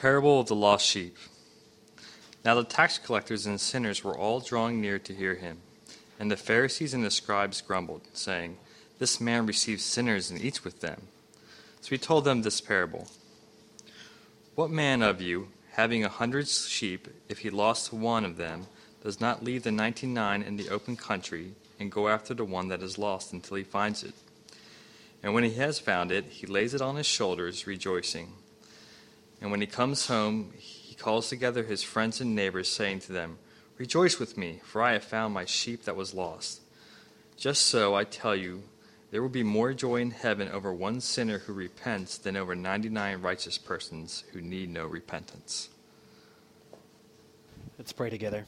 parable of the lost sheep. Now the tax collectors and sinners were all drawing near to hear him. And the Pharisees and the scribes grumbled, saying, This man receives sinners and eats with them. So he told them this parable What man of you, having a hundred sheep, if he lost one of them, does not leave the ninety nine in the open country and go after the one that is lost until he finds it? And when he has found it, he lays it on his shoulders, rejoicing. And when he comes home, he calls together his friends and neighbors, saying to them, Rejoice with me, for I have found my sheep that was lost. Just so, I tell you, there will be more joy in heaven over one sinner who repents than over 99 righteous persons who need no repentance. Let's pray together.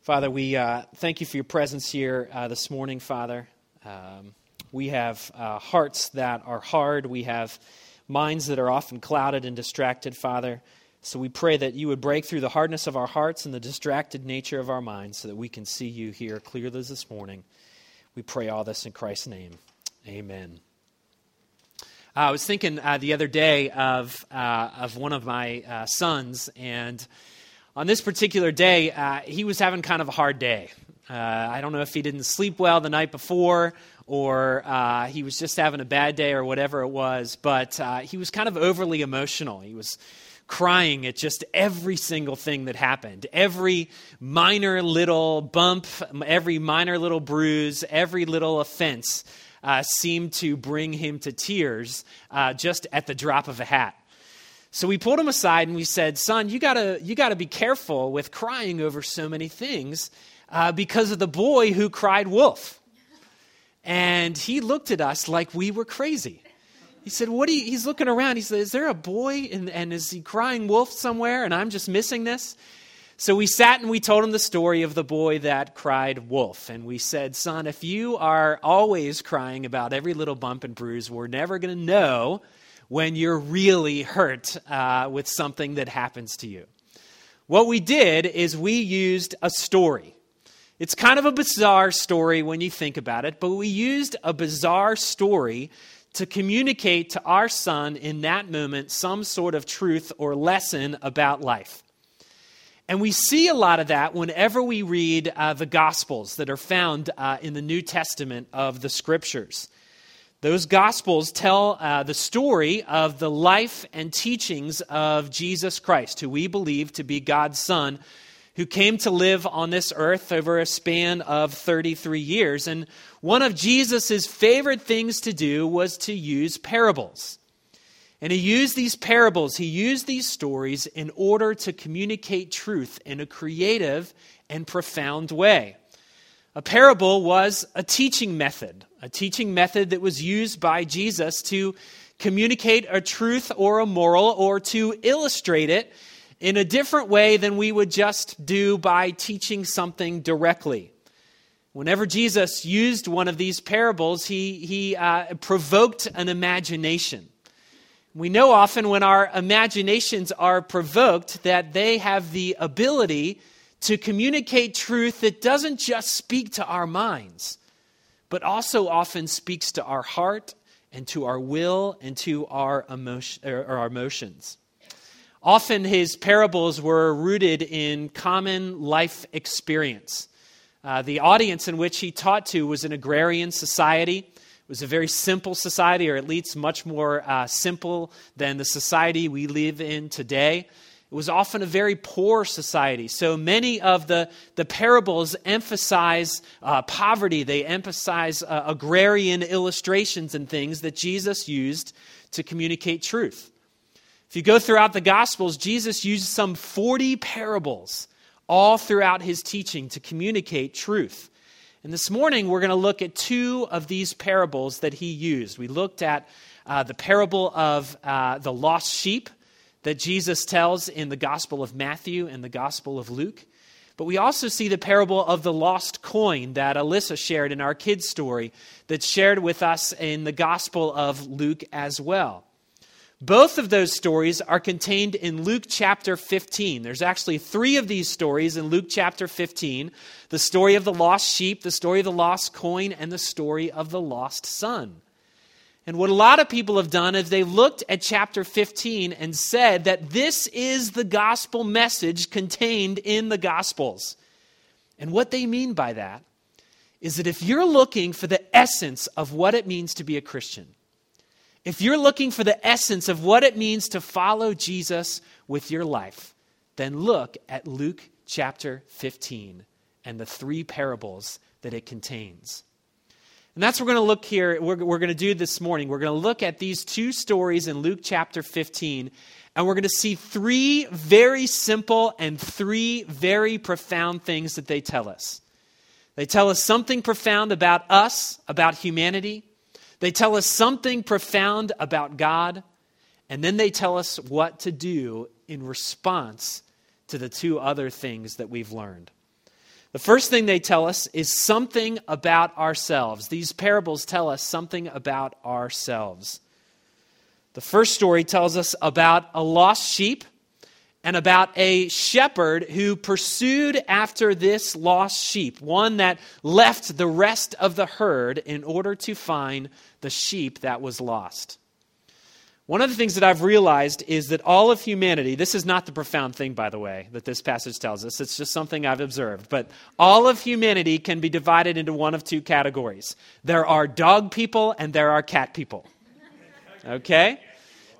Father, we uh, thank you for your presence here uh, this morning, Father. Um, we have uh, hearts that are hard. We have minds that are often clouded and distracted, Father. So we pray that you would break through the hardness of our hearts and the distracted nature of our minds so that we can see you here clearly this morning. We pray all this in Christ's name. Amen. Uh, I was thinking uh, the other day of, uh, of one of my uh, sons, and on this particular day, uh, he was having kind of a hard day. Uh, I don't know if he didn't sleep well the night before or uh, he was just having a bad day or whatever it was, but uh, he was kind of overly emotional. He was crying at just every single thing that happened. Every minor little bump, every minor little bruise, every little offense uh, seemed to bring him to tears uh, just at the drop of a hat. So we pulled him aside and we said, Son, you gotta, you gotta be careful with crying over so many things uh, because of the boy who cried wolf. And he looked at us like we were crazy. He said, What you, he's looking around. He said, Is there a boy? And, and is he crying wolf somewhere? And I'm just missing this. So we sat and we told him the story of the boy that cried wolf. And we said, Son, if you are always crying about every little bump and bruise, we're never going to know when you're really hurt uh, with something that happens to you. What we did is we used a story. It's kind of a bizarre story when you think about it, but we used a bizarre story to communicate to our son in that moment some sort of truth or lesson about life. And we see a lot of that whenever we read uh, the Gospels that are found uh, in the New Testament of the Scriptures. Those Gospels tell uh, the story of the life and teachings of Jesus Christ, who we believe to be God's Son, who came to live on this earth over a span of 33 years. And one of Jesus' favorite things to do was to use parables. And he used these parables, he used these stories in order to communicate truth in a creative and profound way. A parable was a teaching method, a teaching method that was used by Jesus to communicate a truth or a moral or to illustrate it in a different way than we would just do by teaching something directly. Whenever Jesus used one of these parables, he, he uh, provoked an imagination. We know often when our imaginations are provoked that they have the ability to communicate truth that doesn't just speak to our minds, but also often speaks to our heart and to our will and to our, emotion, or our emotions. Often his parables were rooted in common life experience. Uh, the audience in which he taught to was an agrarian society. It was a very simple society, or at least much more uh, simple than the society we live in today. It was often a very poor society. So many of the, the parables emphasize uh, poverty, they emphasize uh, agrarian illustrations and things that Jesus used to communicate truth. If you go throughout the Gospels, Jesus used some 40 parables all throughout his teaching to communicate truth. And this morning, we're going to look at two of these parables that he used. We looked at uh, the parable of uh, the lost sheep that Jesus tells in the Gospel of Matthew and the Gospel of Luke. But we also see the parable of the lost coin that Alyssa shared in our kids' story, that's shared with us in the Gospel of Luke as well. Both of those stories are contained in Luke chapter 15. There's actually three of these stories in Luke chapter 15 the story of the lost sheep, the story of the lost coin, and the story of the lost son. And what a lot of people have done is they looked at chapter 15 and said that this is the gospel message contained in the gospels. And what they mean by that is that if you're looking for the essence of what it means to be a Christian, if you're looking for the essence of what it means to follow Jesus with your life, then look at Luke chapter 15 and the three parables that it contains. And that's what we're going to look here, we're, we're going to do this morning. We're going to look at these two stories in Luke chapter 15, and we're going to see three very simple and three very profound things that they tell us. They tell us something profound about us, about humanity. They tell us something profound about God. And then they tell us what to do in response to the two other things that we've learned. The first thing they tell us is something about ourselves. These parables tell us something about ourselves. The first story tells us about a lost sheep and about a shepherd who pursued after this lost sheep, one that left the rest of the herd in order to find the sheep that was lost. One of the things that I've realized is that all of humanity, this is not the profound thing, by the way, that this passage tells us, it's just something I've observed, but all of humanity can be divided into one of two categories there are dog people and there are cat people. Okay?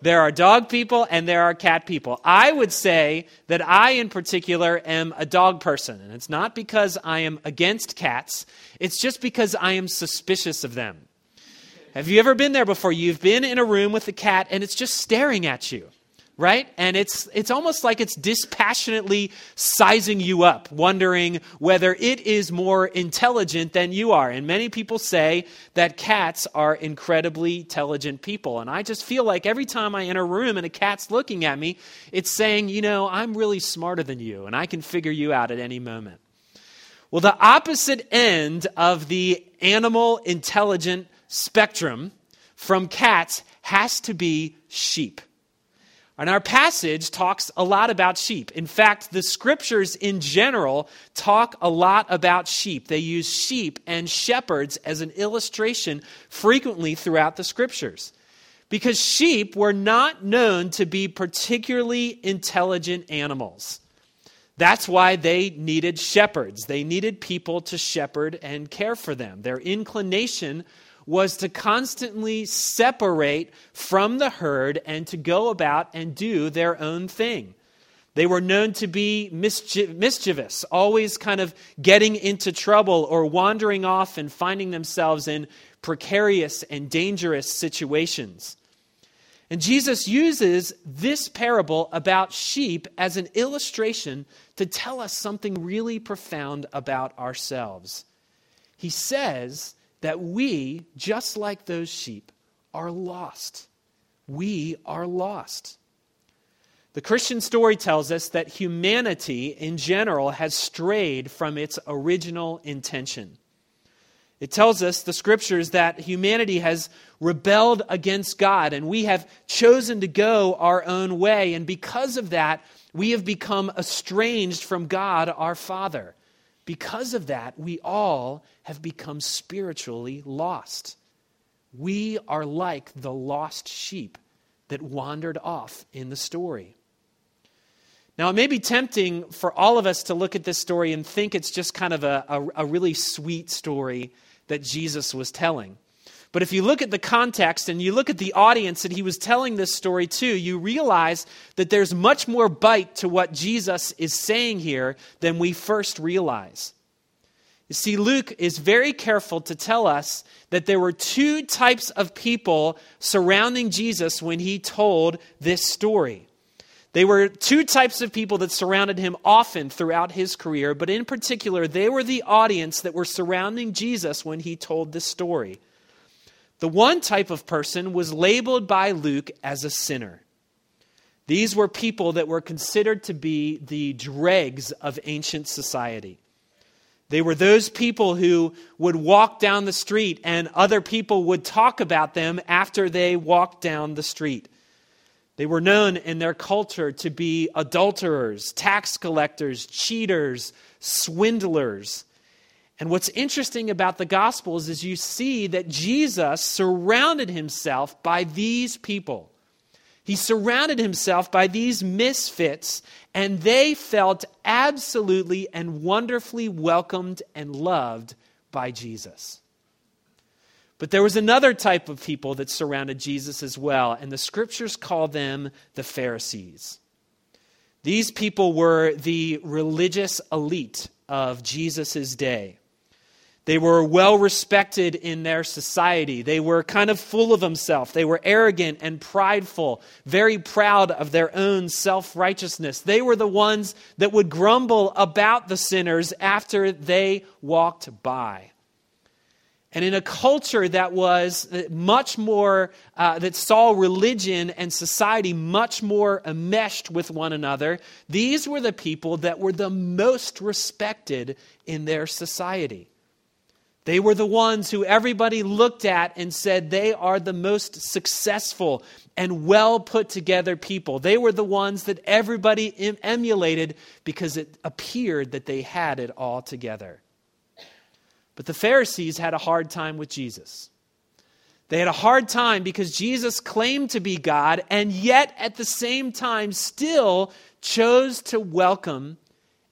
There are dog people and there are cat people. I would say that I, in particular, am a dog person. And it's not because I am against cats, it's just because I am suspicious of them. Have you ever been there before? You've been in a room with a cat and it's just staring at you, right? And it's, it's almost like it's dispassionately sizing you up, wondering whether it is more intelligent than you are. And many people say that cats are incredibly intelligent people. And I just feel like every time I enter a room and a cat's looking at me, it's saying, you know, I'm really smarter than you and I can figure you out at any moment. Well, the opposite end of the animal intelligent spectrum from cats has to be sheep. And our passage talks a lot about sheep. In fact, the scriptures in general talk a lot about sheep. They use sheep and shepherds as an illustration frequently throughout the scriptures. Because sheep were not known to be particularly intelligent animals. That's why they needed shepherds. They needed people to shepherd and care for them. Their inclination was to constantly separate from the herd and to go about and do their own thing. They were known to be mischievous, always kind of getting into trouble or wandering off and finding themselves in precarious and dangerous situations. And Jesus uses this parable about sheep as an illustration to tell us something really profound about ourselves. He says that we, just like those sheep, are lost. We are lost. The Christian story tells us that humanity in general has strayed from its original intention. It tells us, the scriptures, that humanity has rebelled against God and we have chosen to go our own way. And because of that, we have become estranged from God our Father. Because of that, we all have become spiritually lost. We are like the lost sheep that wandered off in the story. Now, it may be tempting for all of us to look at this story and think it's just kind of a, a, a really sweet story that Jesus was telling. But if you look at the context and you look at the audience that he was telling this story to, you realize that there's much more bite to what Jesus is saying here than we first realize. You see, Luke is very careful to tell us that there were two types of people surrounding Jesus when he told this story. They were two types of people that surrounded him often throughout his career, but in particular, they were the audience that were surrounding Jesus when he told this story. The one type of person was labeled by Luke as a sinner. These were people that were considered to be the dregs of ancient society. They were those people who would walk down the street and other people would talk about them after they walked down the street. They were known in their culture to be adulterers, tax collectors, cheaters, swindlers. And what's interesting about the Gospels is you see that Jesus surrounded himself by these people. He surrounded himself by these misfits, and they felt absolutely and wonderfully welcomed and loved by Jesus. But there was another type of people that surrounded Jesus as well, and the scriptures call them the Pharisees. These people were the religious elite of Jesus' day. They were well respected in their society. They were kind of full of themselves. They were arrogant and prideful, very proud of their own self righteousness. They were the ones that would grumble about the sinners after they walked by. And in a culture that was much more, uh, that saw religion and society much more enmeshed with one another, these were the people that were the most respected in their society. They were the ones who everybody looked at and said they are the most successful and well put together people. They were the ones that everybody emulated because it appeared that they had it all together. But the Pharisees had a hard time with Jesus. They had a hard time because Jesus claimed to be God and yet at the same time still chose to welcome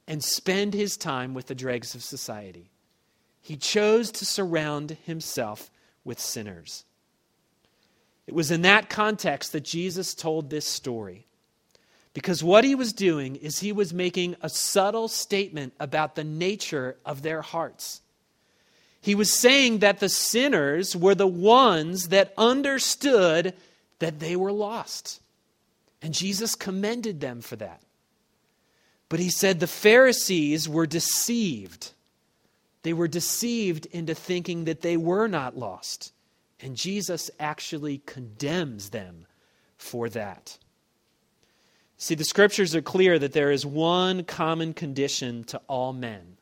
and spend his time with the dregs of society. He chose to surround himself with sinners. It was in that context that Jesus told this story. Because what he was doing is he was making a subtle statement about the nature of their hearts. He was saying that the sinners were the ones that understood that they were lost. And Jesus commended them for that. But he said the Pharisees were deceived they were deceived into thinking that they were not lost. And Jesus actually condemns them for that. See, the scriptures are clear that there is one common condition to all men,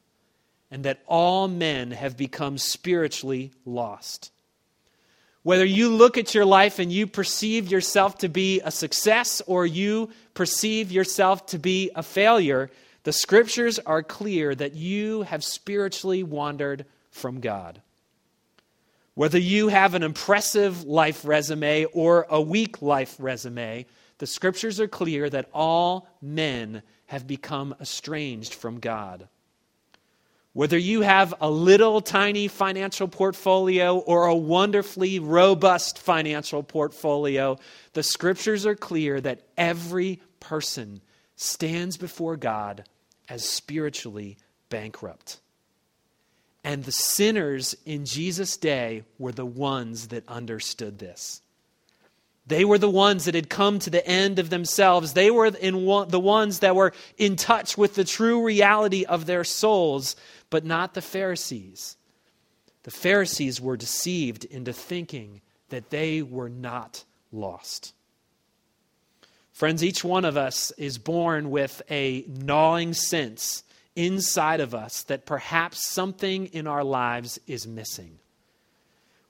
and that all men have become spiritually lost. Whether you look at your life and you perceive yourself to be a success or you perceive yourself to be a failure, the scriptures are clear that you have spiritually wandered from God. Whether you have an impressive life resume or a weak life resume, the scriptures are clear that all men have become estranged from God. Whether you have a little tiny financial portfolio or a wonderfully robust financial portfolio, the scriptures are clear that every person stands before God as spiritually bankrupt. And the sinners in Jesus' day were the ones that understood this. They were the ones that had come to the end of themselves. They were in one, the ones that were in touch with the true reality of their souls, but not the Pharisees. The Pharisees were deceived into thinking that they were not lost. Friends, each one of us is born with a gnawing sense inside of us that perhaps something in our lives is missing.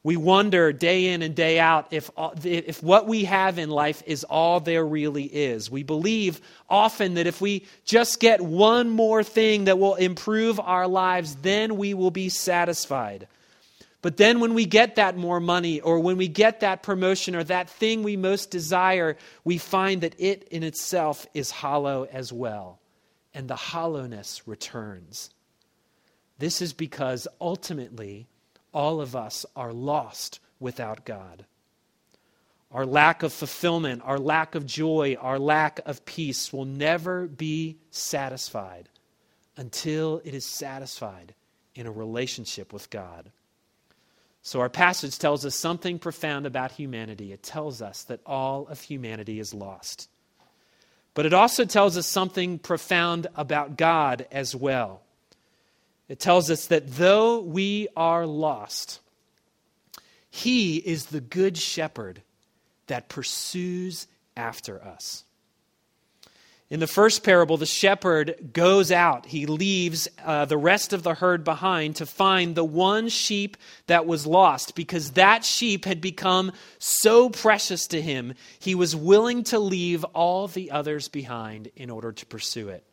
We wonder day in and day out if, if what we have in life is all there really is. We believe often that if we just get one more thing that will improve our lives, then we will be satisfied. But then when we get that more money or when we get that promotion or that thing we most desire, we find that it in itself is hollow as well. And the hollowness returns. This is because ultimately all of us are lost without God. Our lack of fulfillment, our lack of joy, our lack of peace will never be satisfied until it is satisfied in a relationship with God. So, our passage tells us something profound about humanity. It tells us that all of humanity is lost. But it also tells us something profound about God as well. It tells us that though we are lost, He is the good shepherd that pursues after us. In the first parable, the shepherd goes out. He leaves uh, the rest of the herd behind to find the one sheep that was lost because that sheep had become so precious to him, he was willing to leave all the others behind in order to pursue it.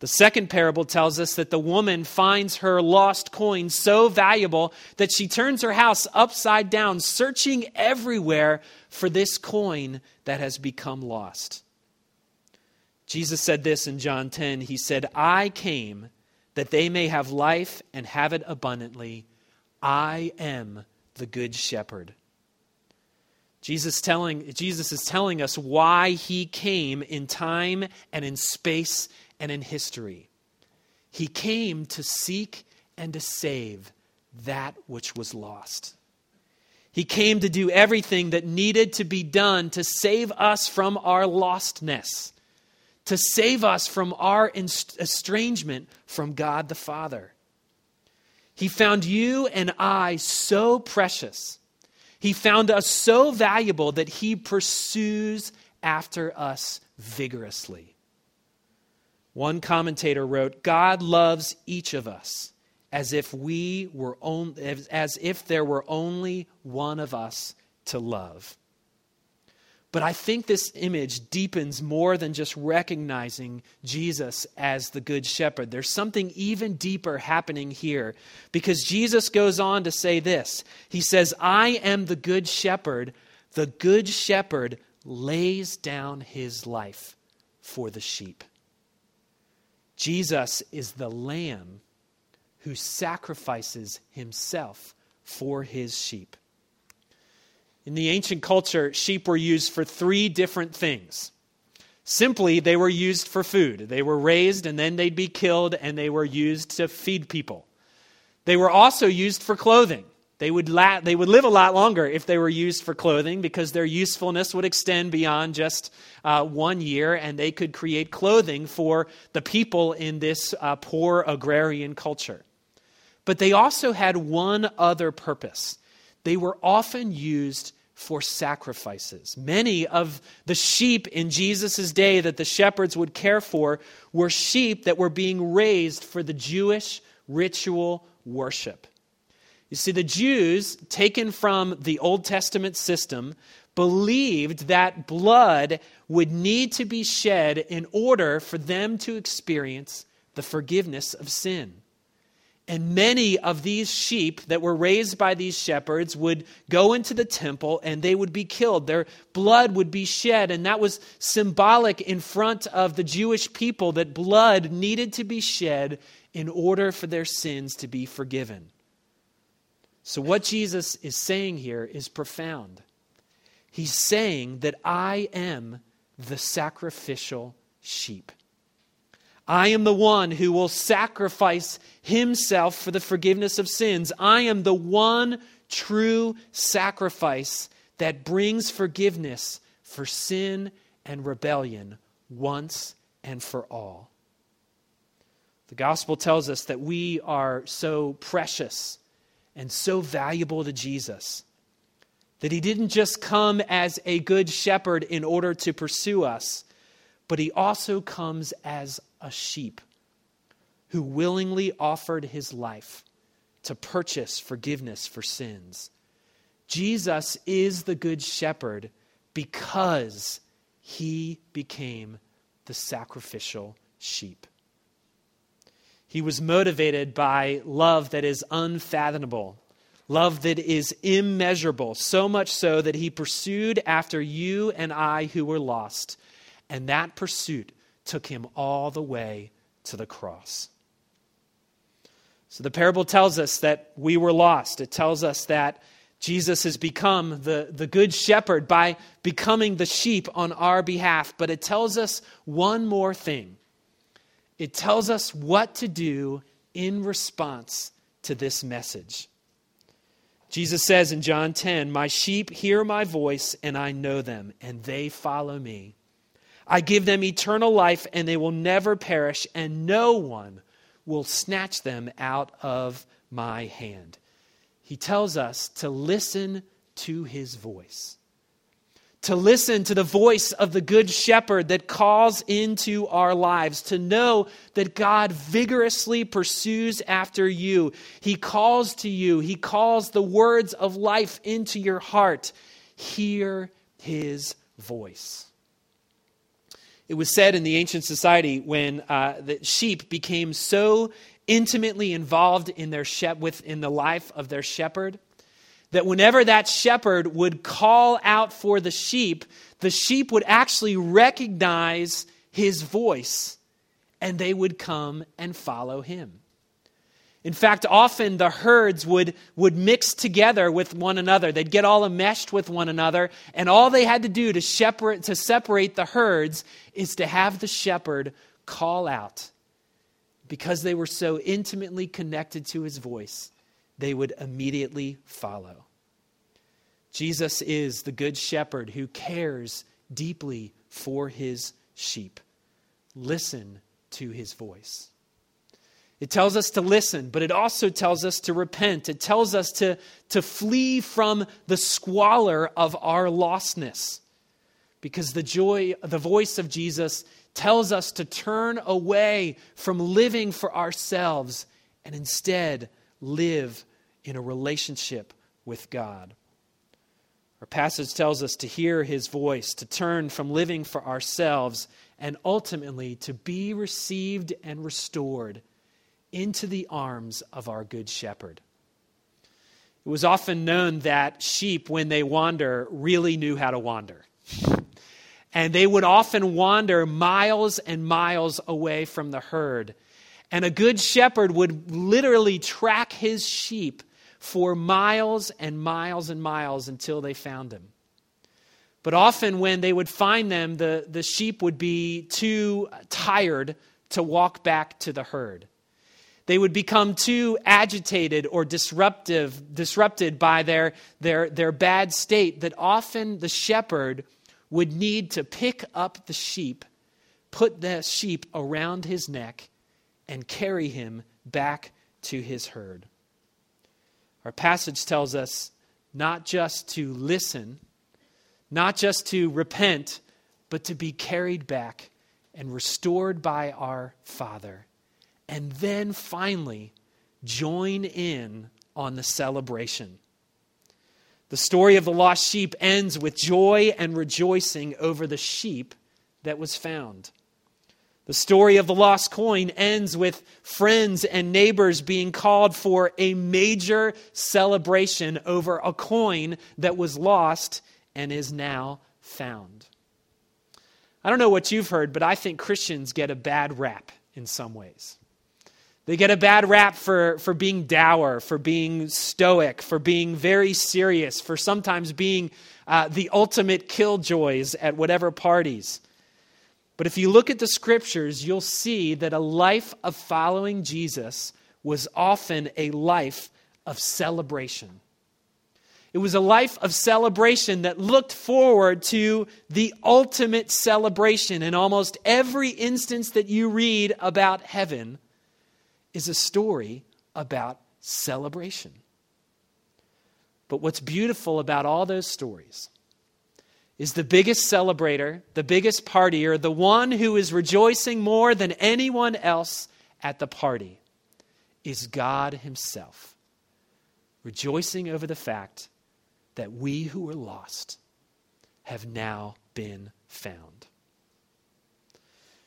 The second parable tells us that the woman finds her lost coin so valuable that she turns her house upside down, searching everywhere for this coin that has become lost. Jesus said this in John 10. He said, I came that they may have life and have it abundantly. I am the good shepherd. Jesus, telling, Jesus is telling us why he came in time and in space and in history. He came to seek and to save that which was lost. He came to do everything that needed to be done to save us from our lostness, to save us from our estrangement from God the Father. He found you and I so precious. He found us so valuable that he pursues after us vigorously. One commentator wrote, God loves each of us as if we were as if there were only one of us to love. But I think this image deepens more than just recognizing Jesus as the Good Shepherd. There's something even deeper happening here because Jesus goes on to say this He says, I am the Good Shepherd. The Good Shepherd lays down his life for the sheep. Jesus is the lamb who sacrifices himself for his sheep. In the ancient culture, sheep were used for three different things. Simply, they were used for food. They were raised and then they'd be killed and they were used to feed people. They were also used for clothing. They would, la- they would live a lot longer if they were used for clothing because their usefulness would extend beyond just uh, one year and they could create clothing for the people in this uh, poor agrarian culture. But they also had one other purpose. They were often used for sacrifices. Many of the sheep in Jesus' day that the shepherds would care for were sheep that were being raised for the Jewish ritual worship. You see, the Jews, taken from the Old Testament system, believed that blood would need to be shed in order for them to experience the forgiveness of sin. And many of these sheep that were raised by these shepherds would go into the temple and they would be killed. Their blood would be shed. And that was symbolic in front of the Jewish people that blood needed to be shed in order for their sins to be forgiven. So, what Jesus is saying here is profound. He's saying that I am the sacrificial sheep. I am the one who will sacrifice himself for the forgiveness of sins. I am the one true sacrifice that brings forgiveness for sin and rebellion once and for all. The gospel tells us that we are so precious and so valuable to Jesus that he didn't just come as a good shepherd in order to pursue us, but he also comes as a sheep who willingly offered his life to purchase forgiveness for sins. Jesus is the good shepherd because he became the sacrificial sheep. He was motivated by love that is unfathomable, love that is immeasurable, so much so that he pursued after you and I who were lost. And that pursuit took him all the way to the cross. So the parable tells us that we were lost. It tells us that Jesus has become the, the good shepherd by becoming the sheep on our behalf. But it tells us one more thing it tells us what to do in response to this message. Jesus says in John 10, My sheep hear my voice, and I know them, and they follow me. I give them eternal life, and they will never perish, and no one will snatch them out of my hand. He tells us to listen to his voice to listen to the voice of the Good Shepherd that calls into our lives, to know that God vigorously pursues after you. He calls to you, He calls the words of life into your heart. Hear His voice. It was said in the ancient society when uh, the sheep became so intimately involved in, their shep- with, in the life of their shepherd that whenever that shepherd would call out for the sheep, the sheep would actually recognize his voice and they would come and follow him. In fact, often the herds would, would mix together with one another. They'd get all enmeshed with one another, and all they had to do to, shepherd, to separate the herds is to have the shepherd call out. Because they were so intimately connected to his voice, they would immediately follow. Jesus is the good shepherd who cares deeply for his sheep. Listen to his voice. It tells us to listen, but it also tells us to repent. It tells us to, to flee from the squalor of our lostness. Because the joy, the voice of Jesus tells us to turn away from living for ourselves and instead live in a relationship with God. Our passage tells us to hear his voice, to turn from living for ourselves, and ultimately to be received and restored into the arms of our Good Shepherd. It was often known that sheep, when they wander, really knew how to wander. And they would often wander miles and miles away from the herd. And a good shepherd would literally track his sheep for miles and miles and miles until they found him. But often, when they would find them, the, the sheep would be too tired to walk back to the herd. They would become too agitated or disruptive, disrupted by their, their, their bad state that often the shepherd would need to pick up the sheep, put the sheep around his neck, and carry him back to his herd. Our passage tells us not just to listen, not just to repent, but to be carried back and restored by our Father and then finally join in on the celebration. The story of the lost sheep ends with joy and rejoicing over the sheep that was found. The story of the lost coin ends with friends and neighbors being called for a major celebration over a coin that was lost and is now found. I don't know what you've heard, but I think Christians get a bad rap in some ways. They get a bad rap for, for being dour, for being stoic, for being very serious, for sometimes being uh, the ultimate killjoys at whatever parties. But if you look at the scriptures, you'll see that a life of following Jesus was often a life of celebration. It was a life of celebration that looked forward to the ultimate celebration. In almost every instance that you read about heaven, is a story about celebration. But what's beautiful about all those stories is the biggest celebrator, the biggest partier, the one who is rejoicing more than anyone else at the party is God Himself, rejoicing over the fact that we who were lost have now been found.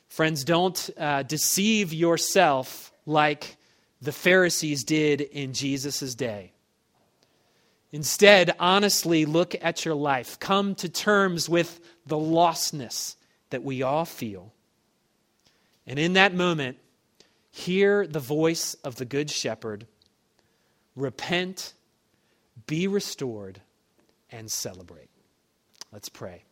Friends, don't uh, deceive yourself like the Pharisees did in Jesus' day. Instead, honestly look at your life. Come to terms with the lostness that we all feel. And in that moment, hear the voice of the Good Shepherd. Repent, be restored, and celebrate. Let's pray.